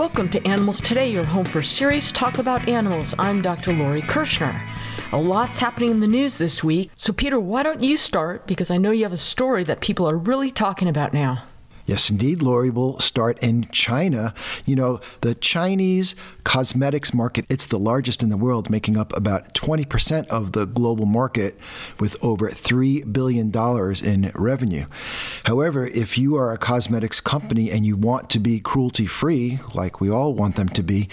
Welcome to Animals Today, your home for serious talk about animals. I'm Dr. Lori Kirschner. A lot's happening in the news this week. So, Peter, why don't you start? Because I know you have a story that people are really talking about now. Yes, indeed, Lori. will start in China. You know, the Chinese cosmetics market, it's the largest in the world, making up about 20% of the global market with over $3 billion in revenue. However, if you are a cosmetics company and you want to be cruelty free, like we all want them to be,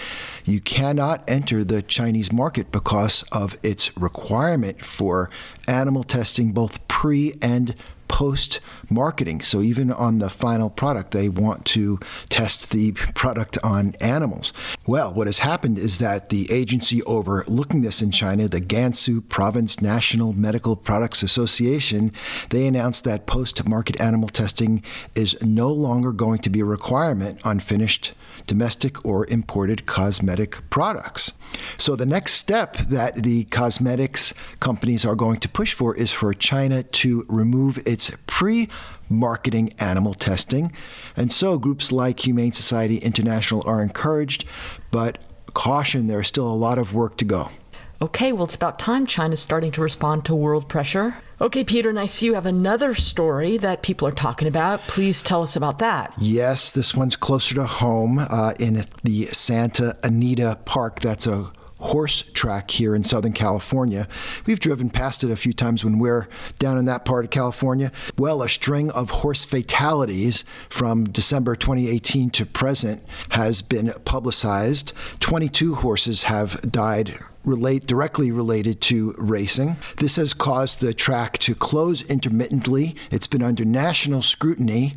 you cannot enter the Chinese market because of its requirement for animal testing, both pre and post marketing. So even on the final product, they want to test the product on animals. Well, what has happened is that the agency overlooking this in China, the Gansu Province National Medical Products Association, they announced that post market animal testing is no longer going to be a requirement on finished domestic or imported cosmetic products. So the next step that the cosmetics companies are going to push for is for China to remove its pre marketing animal testing. And so groups like Humane Society International are encouraged, but caution, there's still a lot of work to go. Okay, well, it's about time China's starting to respond to world pressure. Okay, Peter, and I see you have another story that people are talking about. Please tell us about that. Yes, this one's closer to home uh, in the Santa Anita Park. That's a horse track here in Southern California. We've driven past it a few times when we're down in that part of California. Well, a string of horse fatalities from December 2018 to present has been publicized. 22 horses have died relate directly related to racing. This has caused the track to close intermittently. It's been under national scrutiny.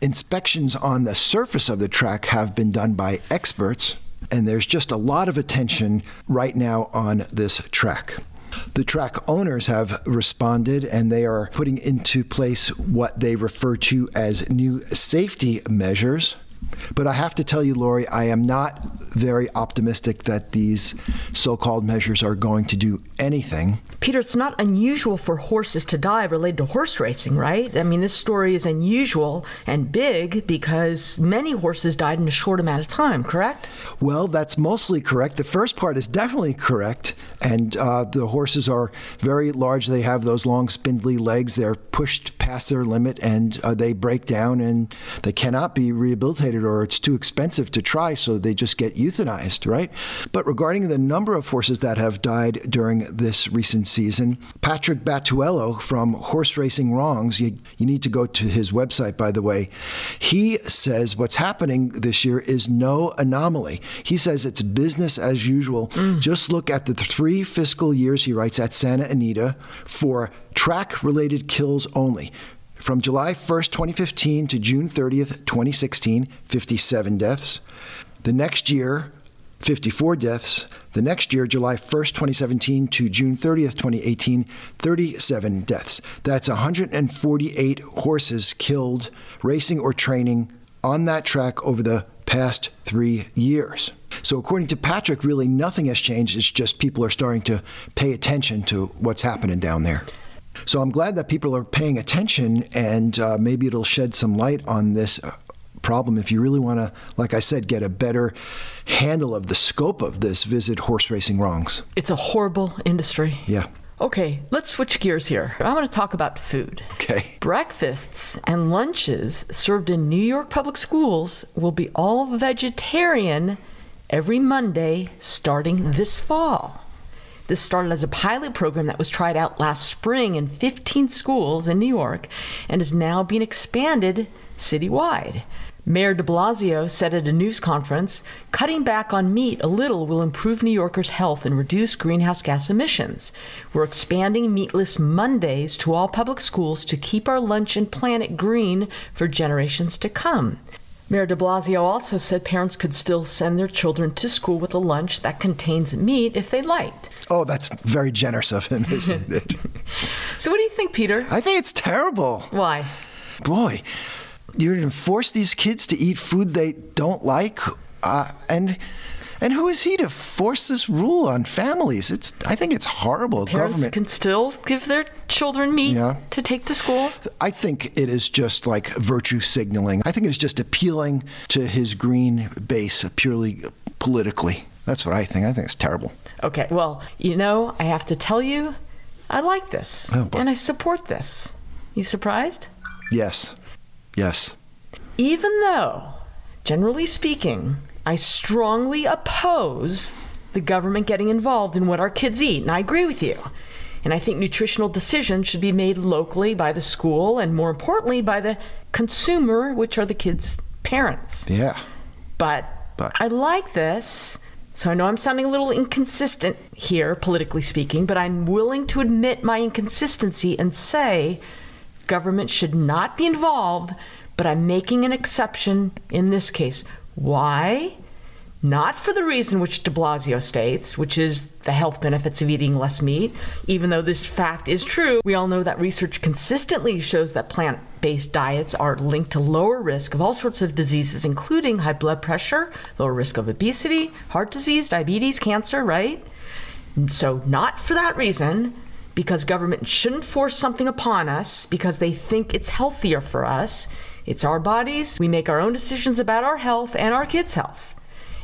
Inspections on the surface of the track have been done by experts and there's just a lot of attention right now on this track. The track owners have responded and they are putting into place what they refer to as new safety measures. But I have to tell you, Lori, I am not very optimistic that these so called measures are going to do anything. Peter, it's not unusual for horses to die related to horse racing, right? I mean, this story is unusual and big because many horses died in a short amount of time, correct? Well, that's mostly correct. The first part is definitely correct. And uh, the horses are very large. They have those long, spindly legs. They're pushed past their limit and uh, they break down and they cannot be rehabilitated or it's too expensive to try, so they just get euthanized, right? But regarding the number of horses that have died during this recent season. Patrick Battuello from Horse Racing Wrongs, you, you need to go to his website, by the way. He says what's happening this year is no anomaly. He says it's business as usual. Mm. Just look at the three fiscal years, he writes, at Santa Anita for track related kills only. From July 1st, 2015 to June 30th, 2016, 57 deaths. The next year, 54 deaths. The next year, July 1st, 2017 to June 30th, 2018, 37 deaths. That's 148 horses killed racing or training on that track over the past three years. So, according to Patrick, really nothing has changed. It's just people are starting to pay attention to what's happening down there. So, I'm glad that people are paying attention, and uh, maybe it'll shed some light on this problem. If you really want to, like I said, get a better handle of the scope of this, visit Horse Racing Wrongs. It's a horrible industry. Yeah. Okay, let's switch gears here. I want to talk about food. Okay. Breakfasts and lunches served in New York public schools will be all vegetarian every Monday starting this fall. This started as a pilot program that was tried out last spring in 15 schools in New York and is now being expanded citywide. Mayor de Blasio said at a news conference cutting back on meat a little will improve New Yorkers' health and reduce greenhouse gas emissions. We're expanding Meatless Mondays to all public schools to keep our lunch and planet green for generations to come. Mayor de Blasio also said parents could still send their children to school with a lunch that contains meat if they liked. Oh, that's very generous of him, isn't it? so, what do you think, Peter? I think it's terrible. Why? Boy, you're going to force these kids to eat food they don't like, uh, and And who is he to force this rule on families? It's I think it's horrible. Parents Government. can still give their children meat Yeah. to take to school. I think it is just like virtue signaling. I think it is just appealing to his green base purely politically. That's what I think. I think it's terrible. Okay, well, you know, I have to tell you, I like this. Oh, and I support this. You surprised? Yes. Yes. Even though, generally speaking, I strongly oppose the government getting involved in what our kids eat, and I agree with you. And I think nutritional decisions should be made locally by the school and more importantly by the consumer, which are the kids' parents. Yeah. But, But. I like this. So I know I'm sounding a little inconsistent here, politically speaking, but I'm willing to admit my inconsistency and say government should not be involved, but I'm making an exception in this case. Why? Not for the reason which de Blasio states, which is the health benefits of eating less meat. Even though this fact is true, we all know that research consistently shows that plant based diets are linked to lower risk of all sorts of diseases, including high blood pressure, lower risk of obesity, heart disease, diabetes, cancer, right? And so, not for that reason, because government shouldn't force something upon us because they think it's healthier for us. It's our bodies. We make our own decisions about our health and our kids' health.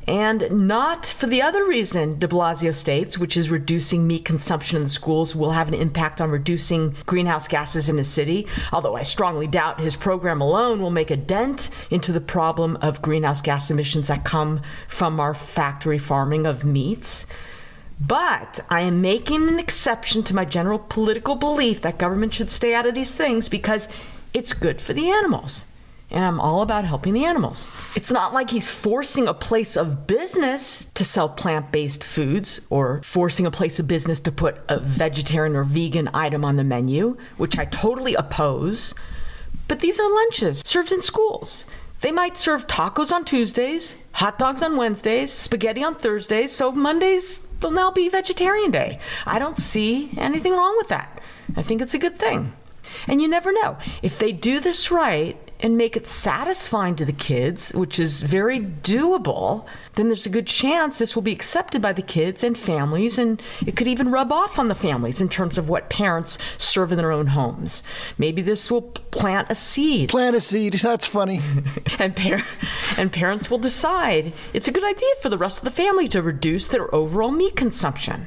And not for the other reason de Blasio states, which is reducing meat consumption in the schools will have an impact on reducing greenhouse gases in the city. Although I strongly doubt his program alone will make a dent into the problem of greenhouse gas emissions that come from our factory farming of meats. But I am making an exception to my general political belief that government should stay out of these things because it's good for the animals. And I'm all about helping the animals. It's not like he's forcing a place of business to sell plant based foods or forcing a place of business to put a vegetarian or vegan item on the menu, which I totally oppose. But these are lunches served in schools. They might serve tacos on Tuesdays, hot dogs on Wednesdays, spaghetti on Thursdays, so Mondays will now be vegetarian day. I don't see anything wrong with that. I think it's a good thing. And you never know. If they do this right and make it satisfying to the kids, which is very doable, then there's a good chance this will be accepted by the kids and families, and it could even rub off on the families in terms of what parents serve in their own homes. Maybe this will plant a seed Plant a seed. That's funny. and par- and parents will decide it's a good idea for the rest of the family to reduce their overall meat consumption.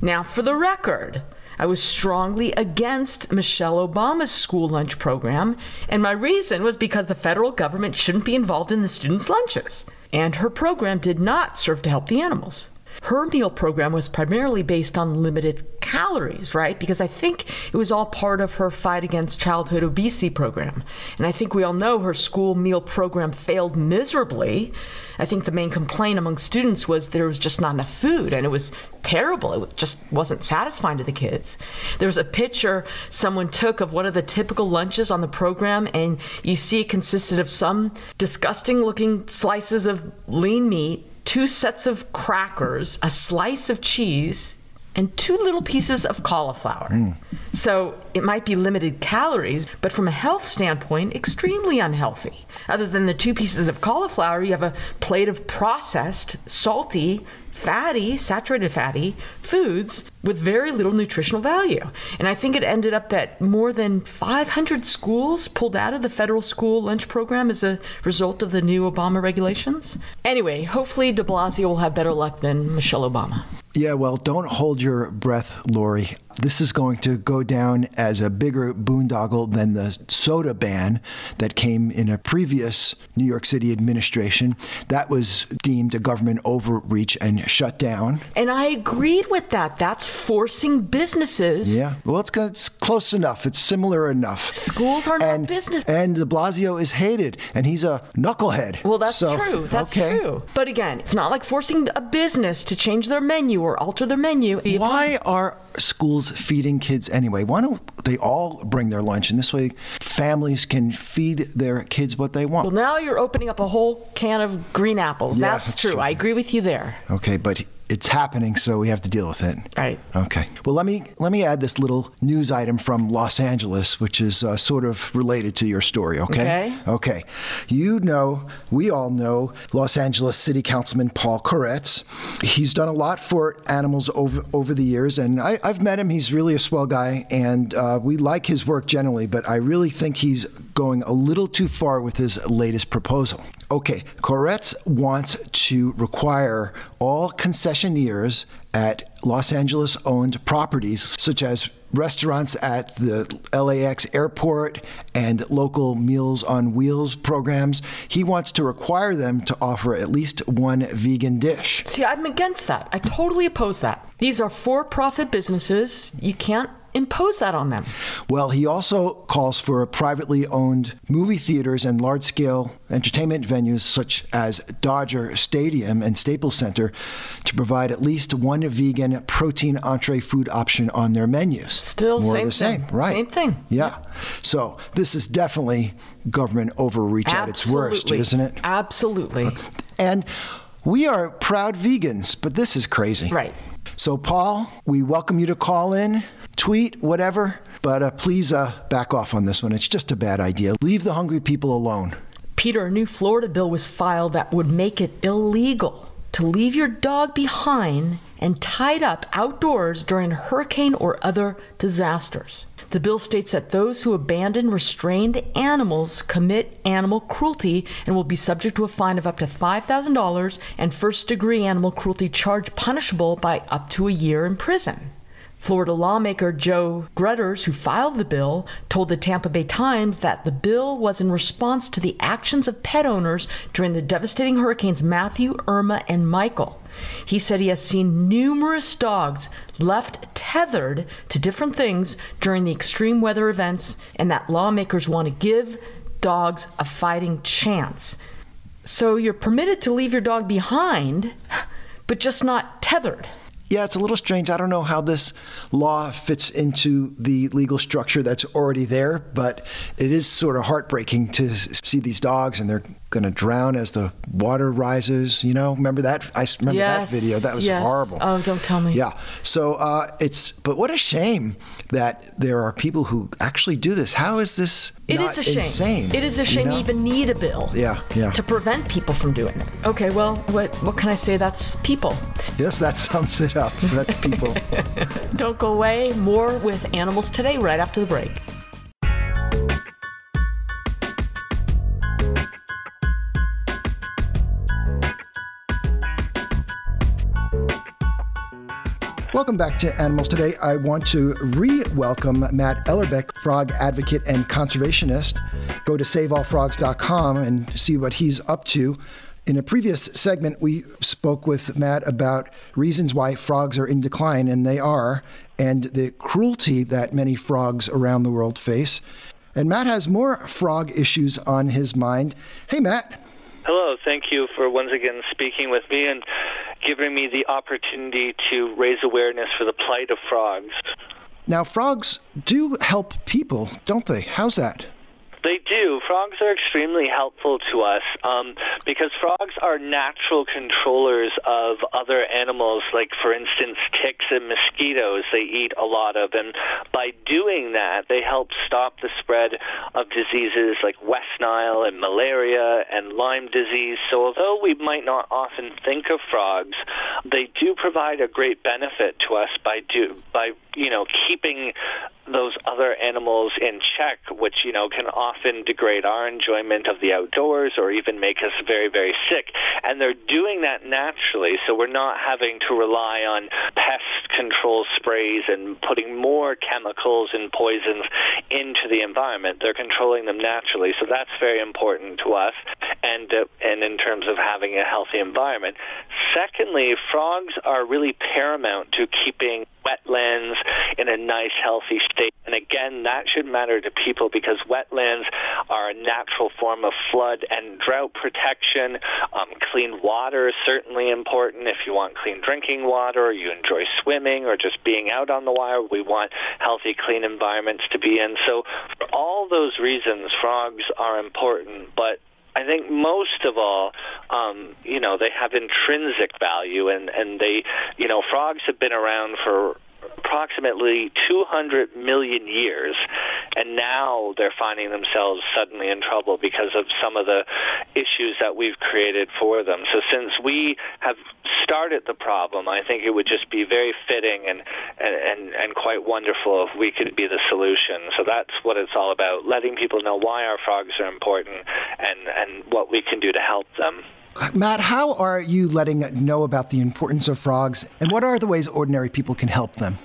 Now, for the record, I was strongly against Michelle Obama's school lunch program, and my reason was because the federal government shouldn't be involved in the students' lunches, and her program did not serve to help the animals. Her meal program was primarily based on limited calories, right? Because I think it was all part of her fight against childhood obesity program. And I think we all know her school meal program failed miserably. I think the main complaint among students was there was just not enough food and it was terrible. It just wasn't satisfying to the kids. There was a picture someone took of one of the typical lunches on the program, and you see it consisted of some disgusting looking slices of lean meat two sets of crackers, a slice of cheese, and two little pieces of cauliflower. Mm. So it might be limited calories, but from a health standpoint, extremely unhealthy. Other than the two pieces of cauliflower, you have a plate of processed, salty, fatty, saturated fatty foods with very little nutritional value. And I think it ended up that more than 500 schools pulled out of the federal school lunch program as a result of the new Obama regulations. Anyway, hopefully de Blasio will have better luck than Michelle Obama. Yeah, well, don't hold your breath, Lori. This is going to go down as a bigger boondoggle than the soda ban that came in a previous New York City administration. That was deemed a government overreach and shut down. And I agreed with that. That's forcing businesses. Yeah, well, it's, it's close enough. It's similar enough. Schools are not and, business. And de Blasio is hated, and he's a knucklehead. Well, that's So, true. That's okay. true. But again, it's not like forcing a business to change their menu or alter their menu. Why are schools feeding kids anyway? Why don't they all bring their lunch? And this way, families can feed their kids what they want. Well, now you're opening up a whole can of green apples. Yeah, that's, that's true. true. I agree with you there. Okay, but it's happening, so we have to deal with it. Right. Okay. Well, let me let me add this little news item from Los Angeles, which is uh, sort of related to your story. Okay. Okay. Okay. You know, we all know Los Angeles City Councilman Paul Koretz. He's done a lot for animals over over the years, and I, I've met him. He's really a swell guy, and uh, we like his work generally. But I really think he's going a little too far with his latest proposal. Okay, Koretz wants to require all concessionaires at Los Angeles owned properties, such as restaurants at the LAX airport and local Meals on Wheels programs, he wants to require them to offer at least one vegan dish. See, I'm against that. I totally oppose that. These are for profit businesses. You can't impose that on them. Well, he also calls for privately owned movie theaters and large scale entertainment venues such as Dodger Stadium and Staples Center to provide at least one vegan protein entree food option on their menus. Still More same the same, thing. right? Same thing. Yeah. So this is definitely government overreach at its worst, isn't it? Absolutely. And we are proud vegans, but this is crazy. Right. So, Paul, we welcome you to call in, tweet, whatever, but uh, please uh, back off on this one. It's just a bad idea. Leave the hungry people alone. Peter, a new Florida bill was filed that would make it illegal to leave your dog behind and tied up outdoors during hurricane or other disasters. The bill states that those who abandon restrained animals commit animal cruelty and will be subject to a fine of up to $5,000 and first degree animal cruelty charge punishable by up to a year in prison. Florida lawmaker Joe Gruters, who filed the bill, told the Tampa Bay Times that the bill was in response to the actions of pet owners during the devastating hurricanes Matthew, Irma, and Michael. He said he has seen numerous dogs left tethered to different things during the extreme weather events, and that lawmakers want to give dogs a fighting chance. So you're permitted to leave your dog behind, but just not tethered. Yeah, it's a little strange. I don't know how this law fits into the legal structure that's already there, but it is sort of heartbreaking to see these dogs and they're going to drown as the water rises. You know, remember that? I remember Yes, that video. That was yes. horrible. Oh, don't tell me. Yeah. So uh, it's, but what a shame that there are people who actually do this. How is this? It not is a shame. Insane. It is a you shame know? you even need a bill. Yeah, yeah. To prevent people from doing it. Okay, well, what what can I say? That's people. Yes, that sums it up. That's people. Don't go away. More with animals today, right after the break. Welcome back to Animals Today. I want to re welcome Matt Ellerbeck, frog advocate and conservationist. Go to saveallfrogs.com and see what he's up to. In a previous segment, we spoke with Matt about reasons why frogs are in decline, and they are, and the cruelty that many frogs around the world face. And Matt has more frog issues on his mind. Hey, Matt. Hello, thank you for once again speaking with me and giving me the opportunity to raise awareness for the plight of frogs. Now, frogs do help people, don't they? How's that? They do. Frogs are extremely helpful to us um, because frogs are natural controllers of other animals, like, for instance, ticks and mosquitoes they eat a lot of. And by doing that, they help stop the spread of diseases like West Nile and malaria and Lyme disease. So although we might not often think of frogs, they do provide a great benefit to us by do by you know keeping those other animals in check, which you know can often degrade our enjoyment of the outdoors or even make us very, very sick. And they're doing that naturally, so we're not having to rely on pest control sprays and putting more chemicals and poisons into the environment. They're controlling them naturally, so that's very important to us. And uh, and in terms of having a healthy environment. Secondly, frogs are really paramount to keeping wetlands in a nice, healthy state. And again, that should matter to people because wetlands are a natural form of flood and drought protection. Um, clean water is certainly important if you want clean drinking water or you enjoy swimming or just being out on the water. We want healthy, clean environments to be in. So for all those reasons, frogs are important. But I think most of all, um, you know, they have intrinsic value, and and they, you know, frogs have been around for approximately 200 million years, and now they're finding themselves suddenly in trouble because of some of the issues that we've created for them. So since we have started the problem, I think it would just be very fitting and, and, and, quite wonderful if we could be the solution. So that's what it's all about, letting people know why our frogs are important and, and what we can do to help them. Matt, how are you letting know about the importance of frogs, and what are the ways ordinary people can help them?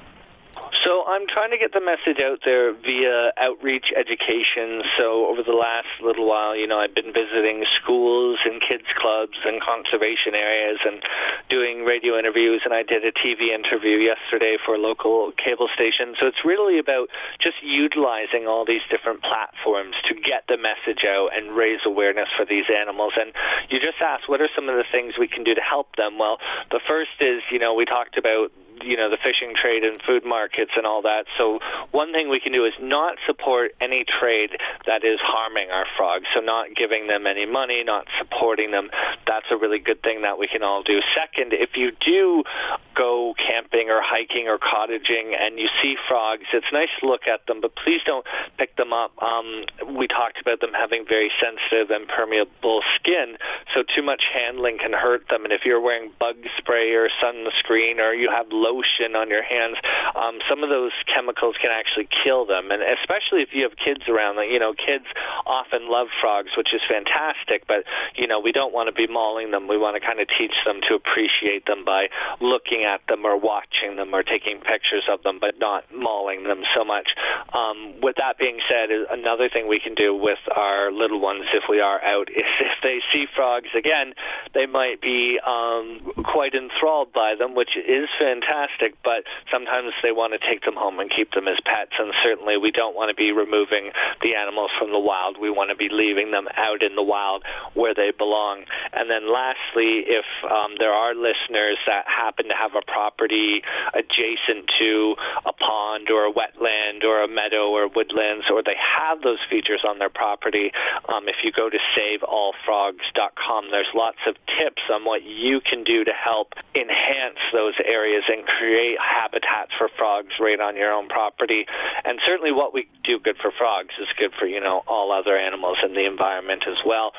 I'm trying to get the message out there via outreach education. So over the last little while, you know, I've been visiting schools and kids clubs and conservation areas and doing radio interviews and I did a TV interview yesterday for a local cable station. So it's really about just utilizing all these different platforms to get the message out and raise awareness for these animals. And you just asked, what are some of the things we can do to help them? Well, the first is, you know, we talked about you know the fishing trade and food markets and all that. So one thing we can do is not support any trade that is harming our frogs. So not giving them any money, not supporting them. That's a really good thing that we can all do. Second, if you do go camping or hiking or cottaging and you see frogs, it's nice to look at them, but please don't pick them up. Um, we talked about them having very sensitive and permeable skin, so too much handling can hurt them. And if you're wearing bug spray or sunscreen or you have lotion on your hands, um, some of those chemicals can actually kill them. And especially if you have kids around, you know, kids often love frogs, which is fantastic, but, you know, we don't want to be mauling them. We want to kind of teach them to appreciate them by looking at them or watching them or taking pictures of them, but not mauling them so much. Um, with that being said, another thing we can do with our little ones if we are out is if they see frogs again, they might be um, quite enthralled by them, which is fantastic fantastic, but sometimes they want to take them home and keep them as pets. And certainly we don't want to be removing the animals from the wild. We want to be leaving them out in the wild where they belong. And then lastly, if um, there are listeners that happen to have a property adjacent to a pond or a wetland or a meadow or woodlands, or they have those features on their property, um, if you go to saveallfrogs.com, there's lots of tips on what you can do to help enhance those areas and create habitats for frogs right on your own property. And certainly what we do good for frogs is good for, you know, all other animals in the environment as well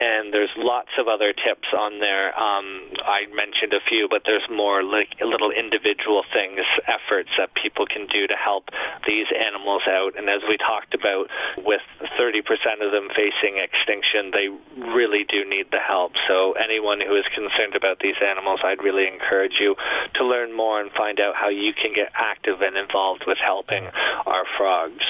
and there's lots of other tips on there. Um, I mentioned a few, but there's more like little individual things, efforts that people can do to help these animals out. And as we talked about, with 30% of them facing extinction, they really do need the help. So anyone who is concerned about these animals, I'd really encourage you to learn more and find out how you can get active and involved with helping our frogs.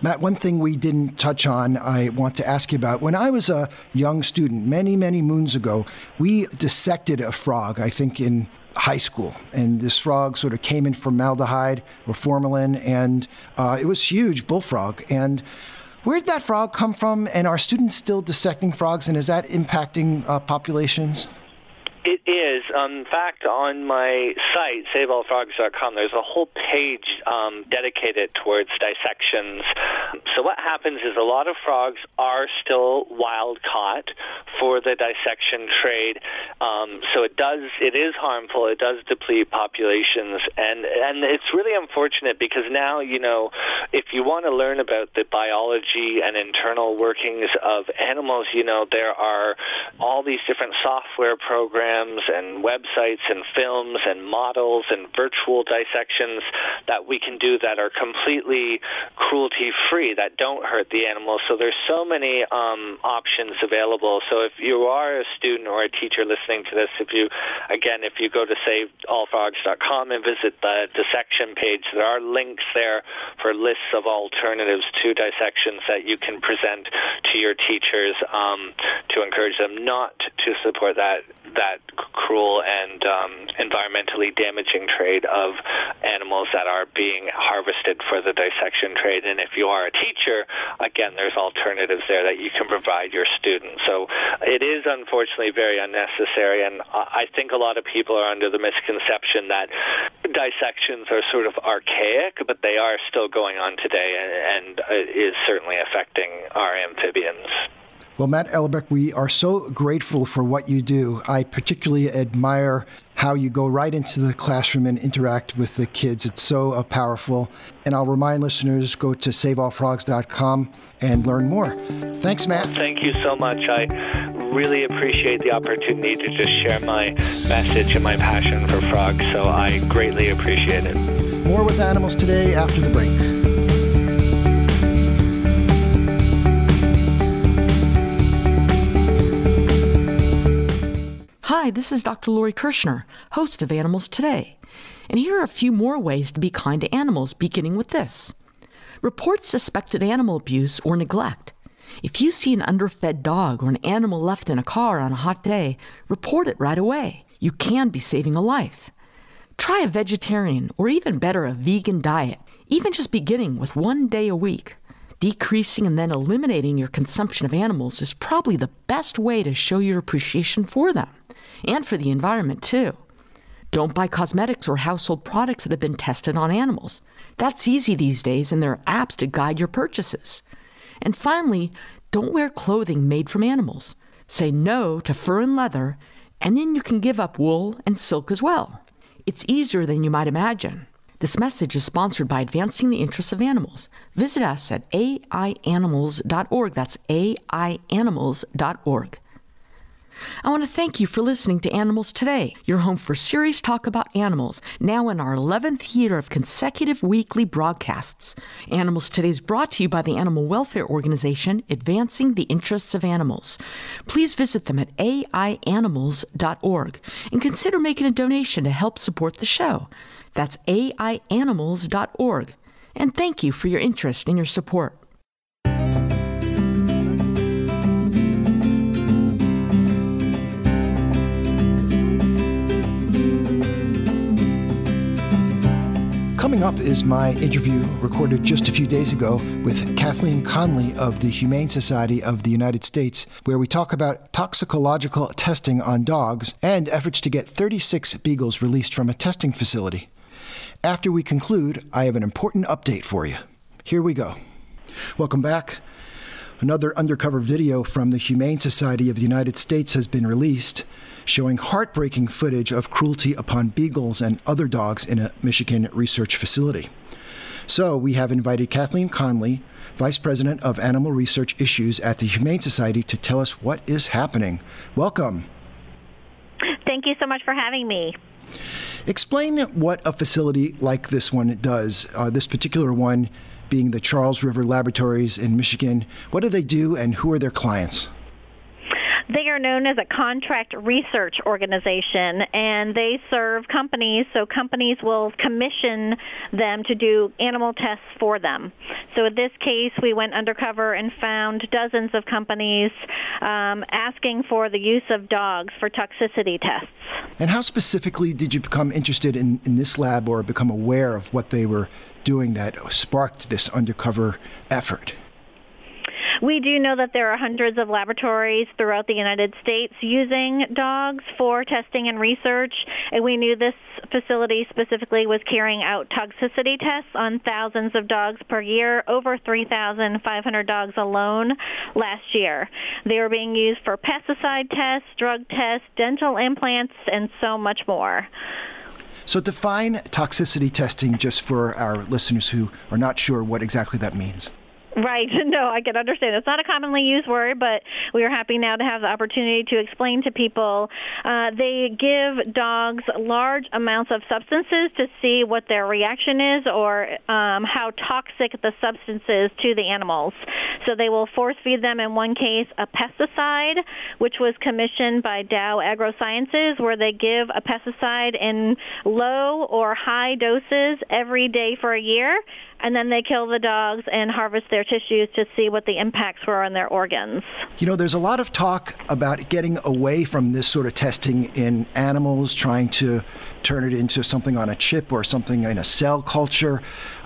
Matt, one thing we didn't touch on, I want to ask you about. When I was a young student, many, many moons ago, we dissected a frog, I think in high school. And this frog sort of came in formaldehyde or formalin, and uh, it was huge, bullfrog. And where did that frog come from? And are students still dissecting frogs, and is that impacting uh, populations? It is. Um, in fact, on my site, saveallfrogs.com, there's a whole page um, dedicated towards dissections. So what happens is a lot of frogs are still wild caught for the dissection trade. Um, so it does, it is harmful. It does deplete populations, and and it's really unfortunate because now you know if you want to learn about the biology and internal workings of animals, you know there are all these different software programs programs and websites and films and models and virtual dissections that we can do that are completely cruelty free that don't hurt the animals. So there's so many um, options available. So if you are a student or a teacher listening to this, if you again if you go to saveallfrogs.com and visit the dissection page, there are links there for lists of alternatives to dissections that you can present to your teachers um, to encourage them not to support that that cruel and um, environmentally damaging trade of animals that are being harvested for the dissection trade. And if you are a teacher, again, there's alternatives there that you can provide your students. So it is unfortunately very unnecessary, and I think a lot of people are under the misconception that dissections are sort of archaic, but they are still going on today, and, and is certainly affecting our amphibians. Well, Matt Ellerbeck, we are so grateful for what you do. I particularly admire how you go right into the classroom and interact with the kids. It's so uh, powerful. And I'll remind listeners go to saveallfrogs.com and learn more. Thanks, Matt. Thank you so much. I really appreciate the opportunity to just share my message and my passion for frogs, so I greatly appreciate it. More with animals today after the break. Hi, this is Dr. Lori Kirschner, host of Animals Today. And here are a few more ways to be kind to animals, beginning with this. Report suspected animal abuse or neglect. If you see an underfed dog or an animal left in a car on a hot day, report it right away. You can be saving a life. Try a vegetarian or even better, a vegan diet, even just beginning with one day a week. Decreasing and then eliminating your consumption of animals is probably the best way to show your appreciation for them and for the environment, too. Don't buy cosmetics or household products that have been tested on animals. That's easy these days, and there are apps to guide your purchases. And finally, don't wear clothing made from animals. Say no to fur and leather, and then you can give up wool and silk as well. It's easier than you might imagine. This message is sponsored by Advancing the Interests of Animals. Visit us at aianimals.org. That's aianimals.org. I want to thank you for listening to Animals Today, your home for serious talk about animals, now in our 11th year of consecutive weekly broadcasts. Animals Today is brought to you by the animal welfare organization Advancing the Interests of Animals. Please visit them at aianimals.org and consider making a donation to help support the show. That's aianimals.org. And thank you for your interest and your support. Coming up is my interview recorded just a few days ago with Kathleen Conlee of the Humane Society of the United States, where we talk about toxicological testing on dogs and efforts to get 36 beagles released from a testing facility. After we conclude, I have an important update for you. Here we go. Welcome back. Another undercover video from the Humane Society of the United States has been released showing heartbreaking footage of cruelty upon beagles and other dogs in a Michigan research facility. So we have invited Kathleen Conlee, Vice President of Animal Research Issues at the Humane Society, to tell us what is happening. Welcome. Thank you so much for having me. Explain what a facility like this one does. Uh, this particular one being the Charles River Laboratories in Michigan. What do they do and who are their clients? They are known as a contract research organization and they serve companies. So companies will commission them to do animal tests for them. So in this case, we went undercover and found dozens of companies um, asking for the use of dogs for toxicity tests. And how specifically did you become interested in, in this lab or become aware of what they were doing that sparked this undercover effort? We do know that there are hundreds of laboratories throughout the United States using dogs for testing and research, and we knew this facility specifically was carrying out toxicity tests on thousands of dogs per year, over 3,500 dogs alone last year. They were being used for pesticide tests, drug tests, dental implants, and so much more. So define toxicity testing just for our listeners who are not sure what exactly that means. Right. No, I can understand. It's not a commonly used word, but we are happy now to have the opportunity to explain to people. Uh, they give dogs large amounts of substances to see what their reaction is or um, how toxic the substance is to the animals. So they will force feed them, in one case, a pesticide, which was commissioned by Dow AgroSciences, where they give a pesticide in low or high doses every day for a year and then they kill the dogs and harvest their tissues to see what the impacts were on their organs. You know, there's a lot of talk about getting away from this sort of testing in animals, trying to turn it into something on a chip or something in a cell culture.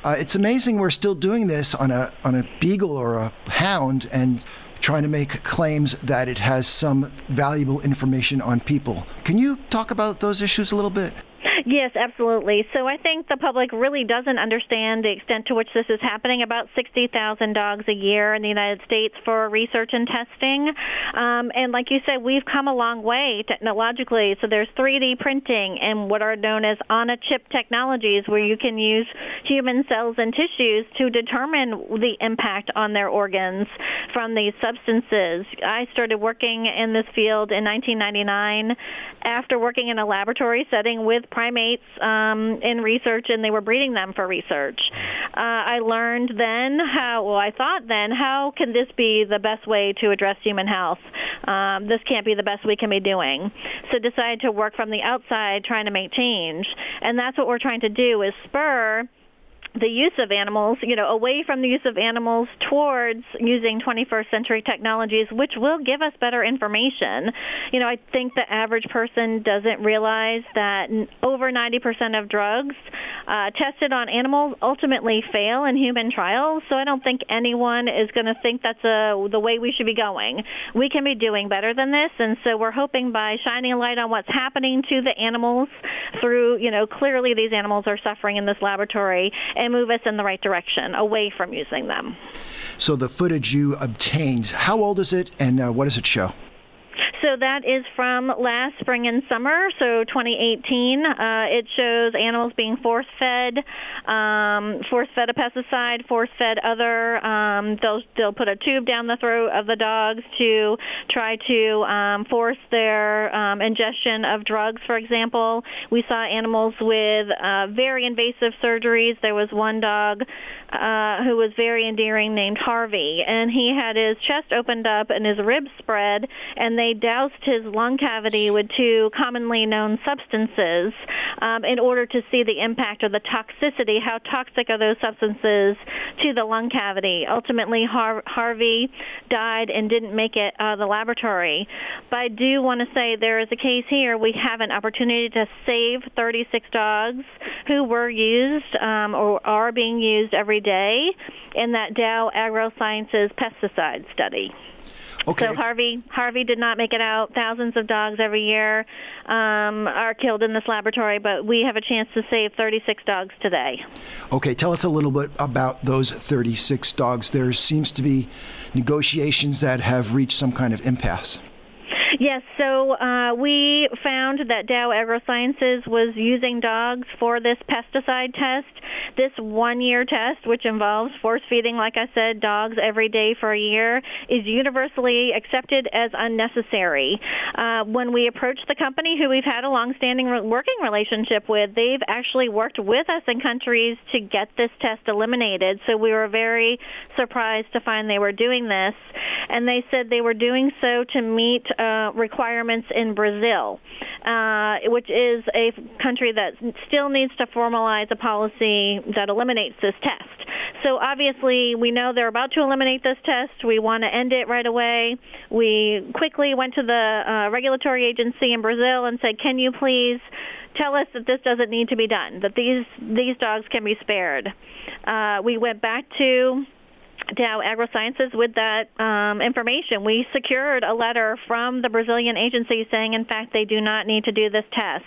Uh, it's amazing we're still doing this on a on a beagle or a hound and trying to make claims that it has some valuable information on people. Can you talk about those issues a little bit? Yes, absolutely. So I think the public really doesn't understand the extent to which this is happening. About 60,000 dogs a year in the United States for research and testing. Um, and like you said, we've come a long way technologically. So there's 3D printing and what are known as on-a-chip technologies where you can use human cells and tissues to determine the impact on their organs from these substances. I started working in this field in 1999 after working in a laboratory setting with primates um, in research, and they were breeding them for research. Uh, I learned then how, well, I thought then, how can this be the best way to address human health? Um, this can't be the best we can be doing. So decided to work from the outside trying to make change. And that's what we're trying to do is spur the use of animals, you know, away from the use of animals towards using 21st century technologies, which will give us better information. You know, I think the average person doesn't realize that over 90% of drugs uh, tested on animals ultimately fail in human trials. So I don't think anyone is going to think that's a, the way we should be going. We can be doing better than this, and so we're hoping by shining a light on what's happening to the animals through, you know, clearly these animals are suffering in this laboratory and move us in the right direction away from using them. So the footage you obtained, how old is it and uh, what does it show? So that is from last spring and summer, so 2018. Uh, it shows animals being force-fed, um, force-fed a pesticide, force-fed other. Um, they'll they'll put a tube down the throat of the dogs to try to um, force their um, ingestion of drugs. For example, we saw animals with uh, very invasive surgeries. There was one dog uh, who was very endearing named Harvey, and he had his chest opened up and his ribs spread, and they doused his lung cavity with two commonly known substances um, in order to see the impact or the toxicity. How toxic are those substances to the lung cavity? Ultimately, Har- Harvey died and didn't make it out of the laboratory. But I do want to say there is a case here. We have an opportunity to save 36 dogs who were used um, or are being used every day in that Dow AgroSciences pesticide study. Okay. So Harvey Harvey did not make it out. Thousands of dogs every year um, are killed in this laboratory, but we have a chance to save 36 dogs today. Okay, tell us a little bit about those 36 dogs. There seems to be negotiations that have reached some kind of impasse. Yes, so uh, we found that Dow AgroSciences was using dogs for this pesticide test. This one-year test, which involves force feeding, like I said, dogs every day for a year, is universally accepted as unnecessary. Uh, when we approached the company, who we've had a long-standing re- working relationship with, they've actually worked with us in countries to get this test eliminated. So we were very surprised to find they were doing this, and they said they were doing so to meet. Uh, requirements in Brazil, uh, which is a country that still needs to formalize a policy that eliminates this test. So obviously, we know they're about to eliminate this test. We want to end it right away. We quickly went to the uh, regulatory agency in Brazil and said, "Can you please?" tell us that this doesn't need to be done, that these these dogs can be spared. Uh, we went back to Dow AgroSciences with that um, information. We secured a letter from the Brazilian agency saying, in fact, they do not need to do this test.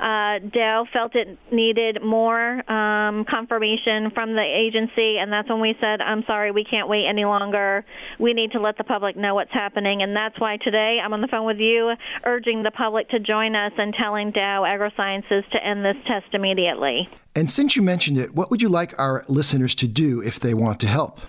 Uh, Dow felt it needed more um, confirmation from the agency, and that's when we said, I'm sorry, we can't wait any longer. We need to let the public know what's happening, and that's why today I'm on the phone with you urging the public to join us and telling Dow AgroSciences to end this test immediately. And since you mentioned it, what would you like our listeners to do if they want to help?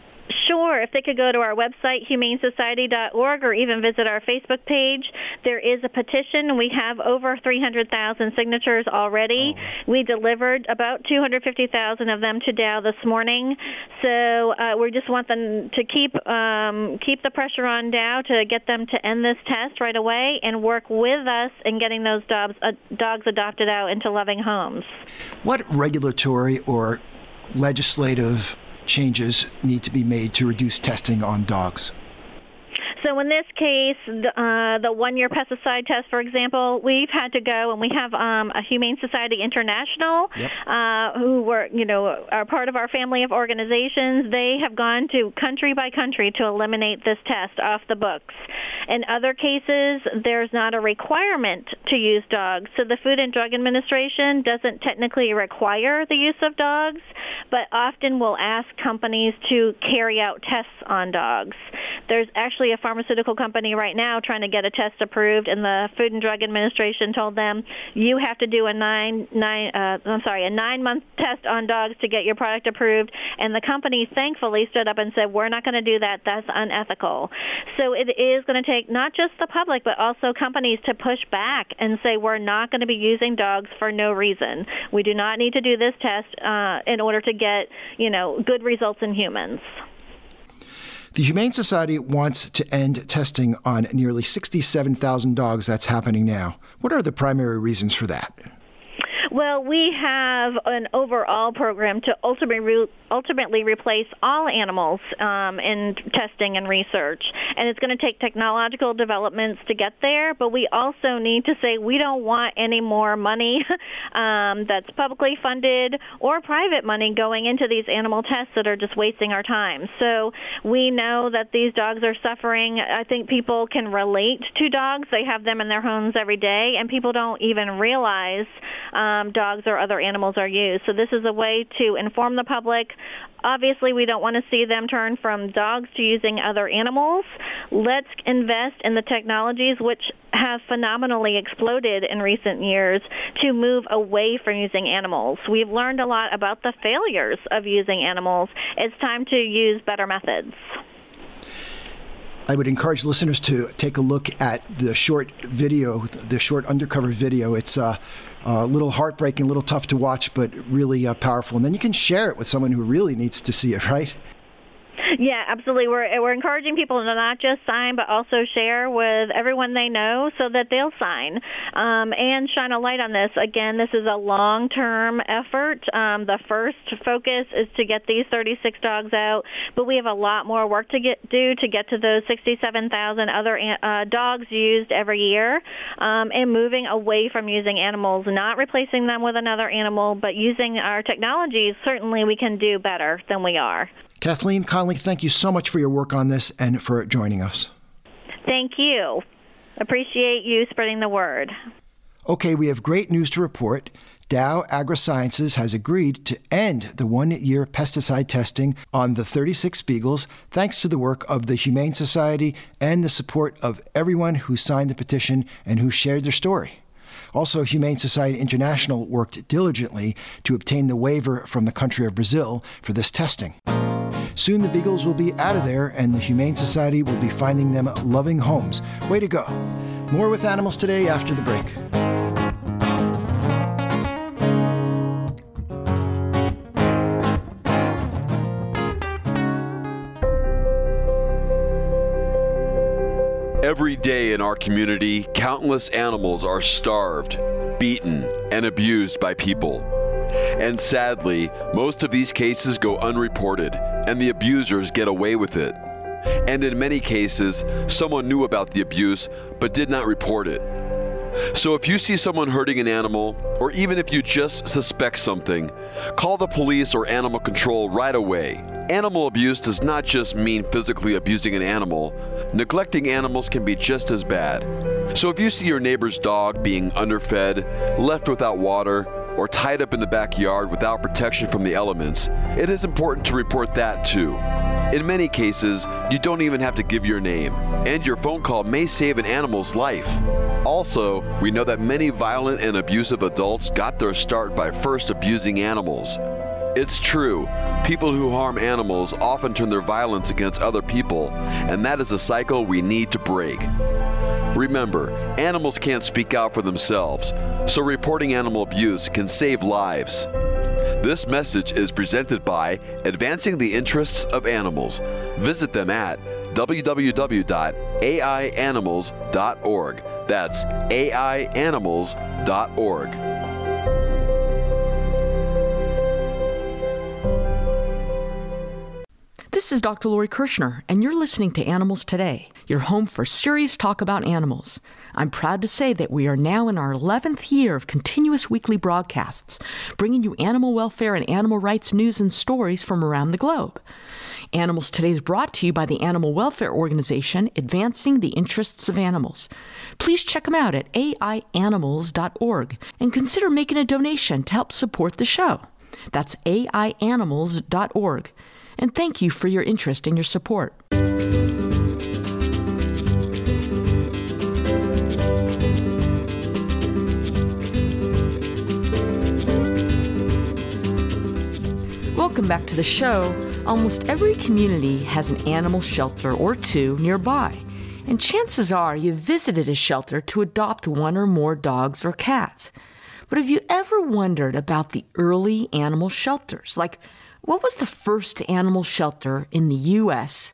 Sure. If they could go to our website, humanesociety.org, or even visit our Facebook page, there is a petition. We have over 300,000 signatures already. Oh. We delivered about 250,000 of them to Dow this morning. So uh, we just want them to keep um, keep the pressure on Dow to get them to end this test right away and work with us in getting those dogs, uh, dogs adopted out into loving homes. What regulatory or legislative changes need to be made to reduce testing on dogs? So in this case, the, uh, the one-year pesticide test, for example, we've had to go, and we have um, a Humane Society International, Yep. uh, who were, you know, are part of our family of organizations. They have gone to country by country to eliminate this test off the books. In other cases, there's not a requirement to use dogs. So the Food and Drug Administration doesn't technically require the use of dogs, but often will ask companies to carry out tests on dogs. There's actually a pharmaceutical company right now trying to get a test approved, and the Food and Drug Administration told them you have to do a nine nine uh, I'm sorry a nine month test on dogs to get your product approved, and the company thankfully stood up and said we're not going to do that. That's unethical. So it is going to take not just the public but also companies to push back and say we're not going to be using dogs for no reason. We do not need to do this test uh, in order to get you know good results in humans. The Humane Society wants to end testing on nearly 67,000 dogs. That's happening now. What are the primary reasons for that? Well, we have an overall program to ultimately re- ultimately replace all animals um, in testing and research, and it's going to take technological developments to get there. But we also need to say we don't want any more money um, that's publicly funded or private money going into these animal tests that are just wasting our time. So we know that these dogs are suffering. I think people can relate to dogs. They have them in their homes every day, and people don't even realize. Um, dogs or other animals are used. So this is a way to inform the public. Obviously, we don't want to see them turn from dogs to using other animals. Let's invest in the technologies which have phenomenally exploded in recent years to move away from using animals. We've learned a lot about the failures of using animals. It's time to use better methods. I would encourage listeners to take a look at the short video, the short undercover video. It's uh, a little heartbreaking, a little tough to watch, but really uh, powerful. And then you can share it with someone who really needs to see it, right? Yeah, absolutely. We're we're encouraging people to not just sign, but also share with everyone they know so that they'll sign um, and shine a light on this. Again, this is a long-term effort. Um, the first focus is to get these 36 dogs out, but we have a lot more work to get do to get to those 67,000 other uh, dogs used every year, um, and moving away from using animals, not replacing them with another animal, but using our technologies. Certainly, we can do better than we are. Kathleen Conlee, thank you so much for your work on this and for joining us. Thank you. Appreciate you spreading the word. Okay, we have great news to report. Dow AgroSciences has agreed to end the one year pesticide testing on the 36 beagles thanks to the work of the Humane Society and the support of everyone who signed the petition and who shared their story. Also, Humane Society International worked diligently to obtain the waiver from the country of Brazil for this testing. Soon the beagles will be out of there and the Humane Society will be finding them loving homes. Way to go. More with animals today after the break. Every day in our community, countless animals are starved, beaten, and abused by people. And sadly, most of these cases go unreported, and the abusers get away with it. And in many cases, someone knew about the abuse but did not report it. So if you see someone hurting an animal, or even if you just suspect something, call the police or animal control right away. Animal abuse does not just mean physically abusing an animal, neglecting animals can be just as bad. So if you see your neighbor's dog being underfed, left without water, or tied up in the backyard without protection from the elements, it is important to report that too. In many cases, you don't even have to give your name, and your phone call may save an animal's life. Also, we know that many violent and abusive adults got their start by first abusing animals. It's true, people who harm animals often turn their violence against other people, and that is a cycle we need to break. Remember, animals can't speak out for themselves, so reporting animal abuse can save lives. This message is presented by Advancing the Interests of Animals. Visit them at www.aianimals.org. That's aianimals.org. This is Dr. Lori Kirschner, and you're listening to Animals Today. your home for serious talk about animals. I'm proud to say that we are now in our 11th year of continuous weekly broadcasts, bringing you animal welfare and animal rights news and stories from around the globe. Animals Today is brought to you by the Animal Welfare Organization, advancing the interests of animals. Please check them out at aianimals.org and consider making a donation to help support the show. That's aianimals.org. And thank you for your interest and your support. Welcome back to the show. Almost every community has an animal shelter or two nearby, and chances are you visited a shelter to adopt one or more dogs or cats. But have you ever wondered about the early animal shelters? Like, what was the first animal shelter in the U.S.,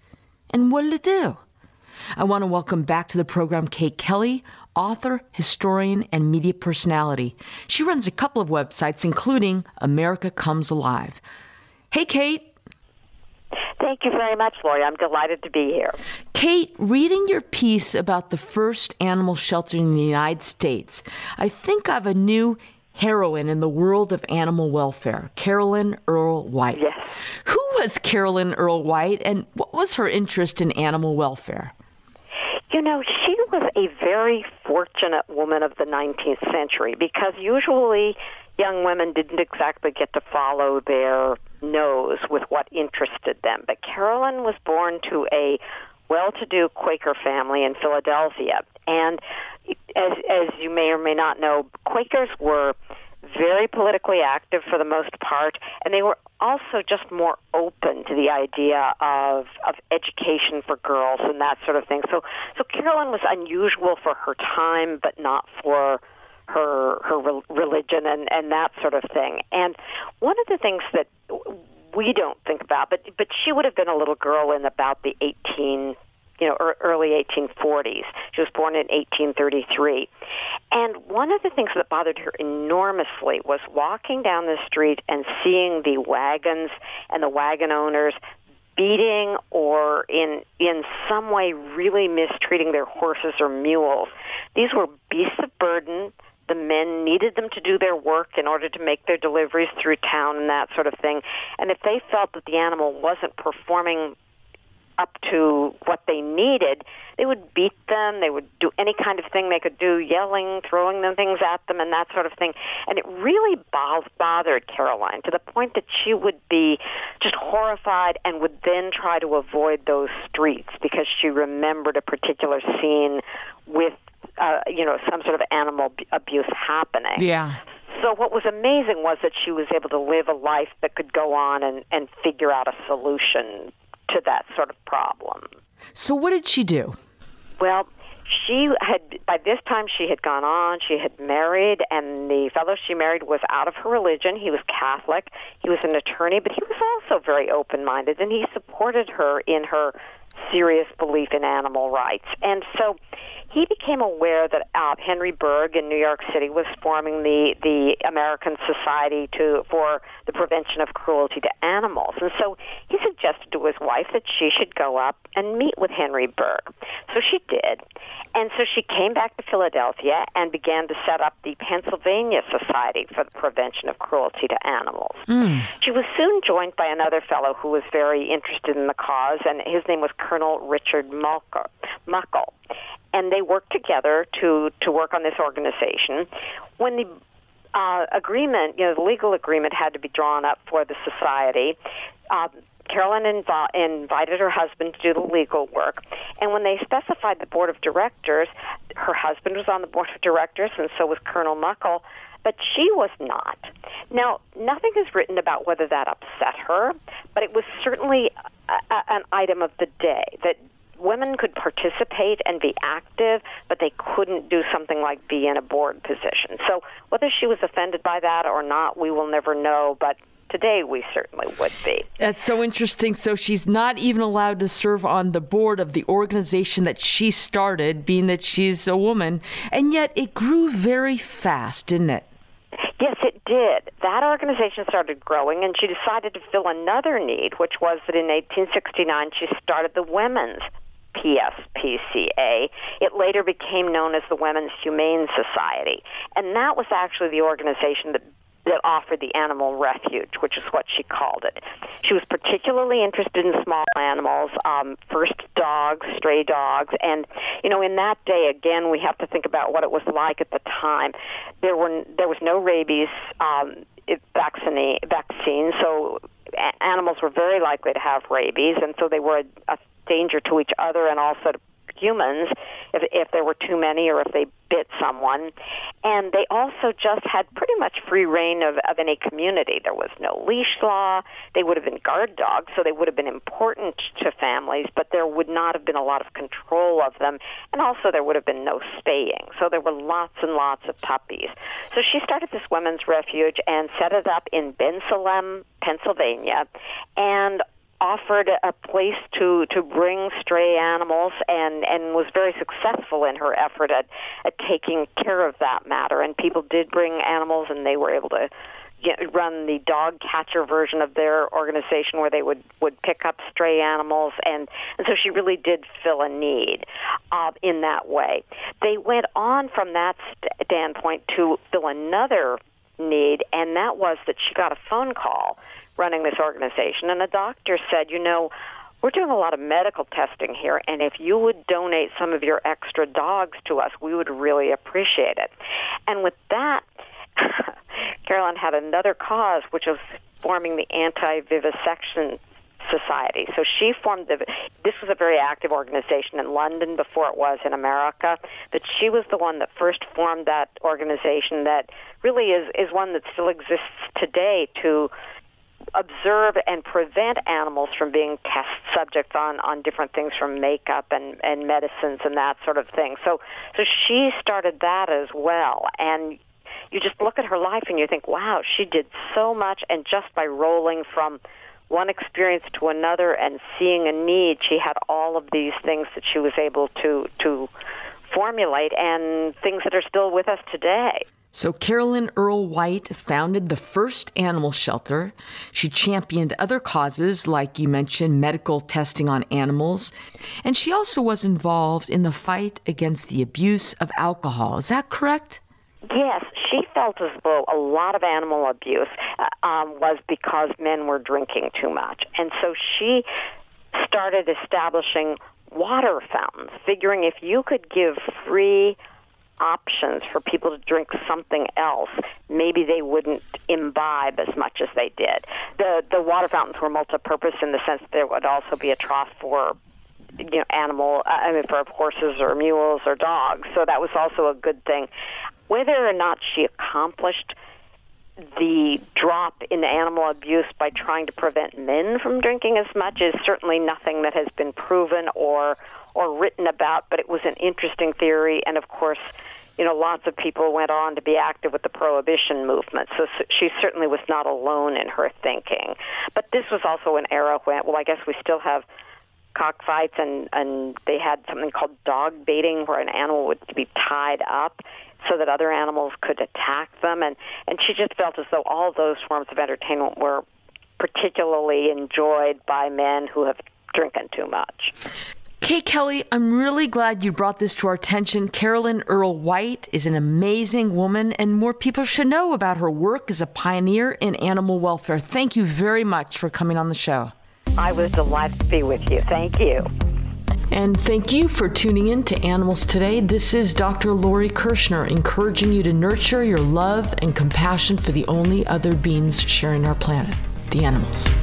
and what did it do? I want to welcome back to the program Kate Kelly, author, historian, and media personality. She runs a couple of websites, including America Comes Alive. Hey, Kate. Thank you very much, Lori. I'm delighted to be here. Kate, reading your piece about the first animal shelter in the United States, I think of a new heroine in the world of animal welfare, Carolyn Earle White. Yes. Who was Carolyn Earle White and what was her interest in animal welfare? You know, she was a very fortunate woman of the 19th century because usually young women didn't exactly get to follow their nose with what interested them. But Carolyn was born to a well-to-do Quaker family in Philadelphia, and as as you may or may not know, Quakers were very politically active for the most part, and they were also just more open to the idea of of education for girls and that sort of thing. So so Carolyn was unusual for her time, but not for her her religion and and that sort of thing. And one of the things that we don't think about, but but she would have been a little girl in about the 18 you know, early 1840s. She was born in 1833. And one of the things that bothered her enormously was walking down the street and seeing the wagons and the wagon owners beating or in in some way really mistreating their horses or mules. These were beasts of burden the men needed them to do their work in order to make their deliveries through town and that sort of thing. And if they felt that the animal wasn't performing up to what they needed, they would beat them. They would do any kind of thing they could do, yelling, throwing them things at them, and that sort of thing. And it really bothered Caroline to the point that she would be just horrified and would then try to avoid those streets because she remembered a particular scene with uh, you know, some sort of animal abuse happening. Yeah. So what was amazing was that she was able to live a life that could go on and, and figure out a solution to that sort of problem. So what did she do? Well, she had by this time she had gone on she had married and the fellow she married was out of her religion he was catholic he was an attorney but he was also very open minded and he supported her in her serious belief in animal rights and so he became aware that uh, Henry Bergh in New York City was forming the the American Society to for the prevention of cruelty to animals, and so he suggested to his wife that she should go up and meet with Henry Bergh. So she did, and so she came back to Philadelphia and began to set up the Pennsylvania Society for the Prevention of Cruelty to Animals. Mm. She was soon joined by another fellow who was very interested in the cause, and his name was Colonel Richard Muckle. Muckle and they worked together to to work on this organization. When the uh, agreement, you know, the legal agreement had to be drawn up for the society. Uh, Carolyn inv- invited her husband to do the legal work, and when they specified the board of directors, her husband was on the board of directors, and so was Colonel Muckle but she was not. Now, nothing is written about whether that upset her, but it was certainly a, a, an item of the day that women could participate and be active, but they couldn't do something like be in a board position. So whether she was offended by that or not, we will never know, but today we certainly would be. That's so interesting. So she's not even allowed to serve on the board of the organization that she started, being that she's a woman, and yet it grew very fast, didn't it? Yes, it did. That organization started growing, and she decided to fill another need, which was that in 1869 she started the Women's PSPCA. It later became known as the Women's Humane Society. And that was actually the organization that that offered the animal refuge, which is what she called it. She was particularly interested in small animals, um, first dogs, stray dogs, and you know, in that day, again, we have to think about what it was like at the time. There were there was no rabies um, vaccine vaccine, so animals were very likely to have rabies, and so they were a, a danger to each other and also humans if, if there were too many or if they bit someone. And they also just had pretty much free reign of, of any community. There was no leash law. They would have been guard dogs, so they would have been important to families, but there would not have been a lot of control of them. And also there would have been no spaying. So there were lots and lots of puppies. So she started this women's refuge and set it up in Bensalem, Pennsylvania. And offered a place to to bring stray animals and and was very successful in her effort at at taking care of that matter. And people did bring animals and they were able to get, run the dog catcher version of their organization where they would would pick up stray animals. And and so she really did fill a need uh, in that way. They went on from that standpoint to fill another need and that was that she got a phone call running this organization, and the doctor said, you know, we're doing a lot of medical testing here, and if you would donate some of your extra dogs to us, we would really appreciate it. And with that, Carolyn had another cause, which was forming the anti-vivisection society. So she formed the. This was a very active organization in London before it was in America. But she was the one that first formed that organization that really is is one that still exists today to observe and prevent animals from being test subjects on, on different things from makeup and, and medicines and that sort of thing. So, so she started that as well. And you just look at her life and you think, wow, she did so much. And just by rolling from one experience to another and seeing a need, she had all of these things that she was able to, to formulate and things that are still with us today. So, Carolyn Earle White founded the first animal shelter. She championed other causes, like you mentioned, medical testing on animals. And she also was involved in the fight against the abuse of alcohol. Is that correct? Yes, she felt as though a lot of animal abuse uh, um, was because men were drinking too much. And so she started establishing water fountains, figuring if you could give free options for people to drink something else, maybe they wouldn't imbibe as much as they did. The the water fountains were multi-purpose in the sense that there would also be a trough for you know animal I mean for horses or mules or dogs. So that was also a good thing. Whether or not she accomplished the drop in animal abuse by trying to prevent men from drinking as much is certainly nothing that has been proven or or written about, but it was an interesting theory. And of course, you know, lots of people went on to be active with the prohibition movement. So she certainly was not alone in her thinking. But this was also an era when, well, I guess we still have cockfights, and and they had something called dog baiting, where an animal would be tied up so that other animals could attack them. And and she just felt as though all those forms of entertainment were particularly enjoyed by men who have drinking too much. Kate Kelly, I'm really glad you brought this to our attention. Carolyn Earle White is an amazing woman, and more people should know about her work as a pioneer in animal welfare. Thank you very much for coming on the show. I was delighted to be with you. Thank you. And thank you for tuning in to Animals Today. This is Dr. Lori Kirschner encouraging you to nurture your love and compassion for the only other beings sharing our planet, the animals.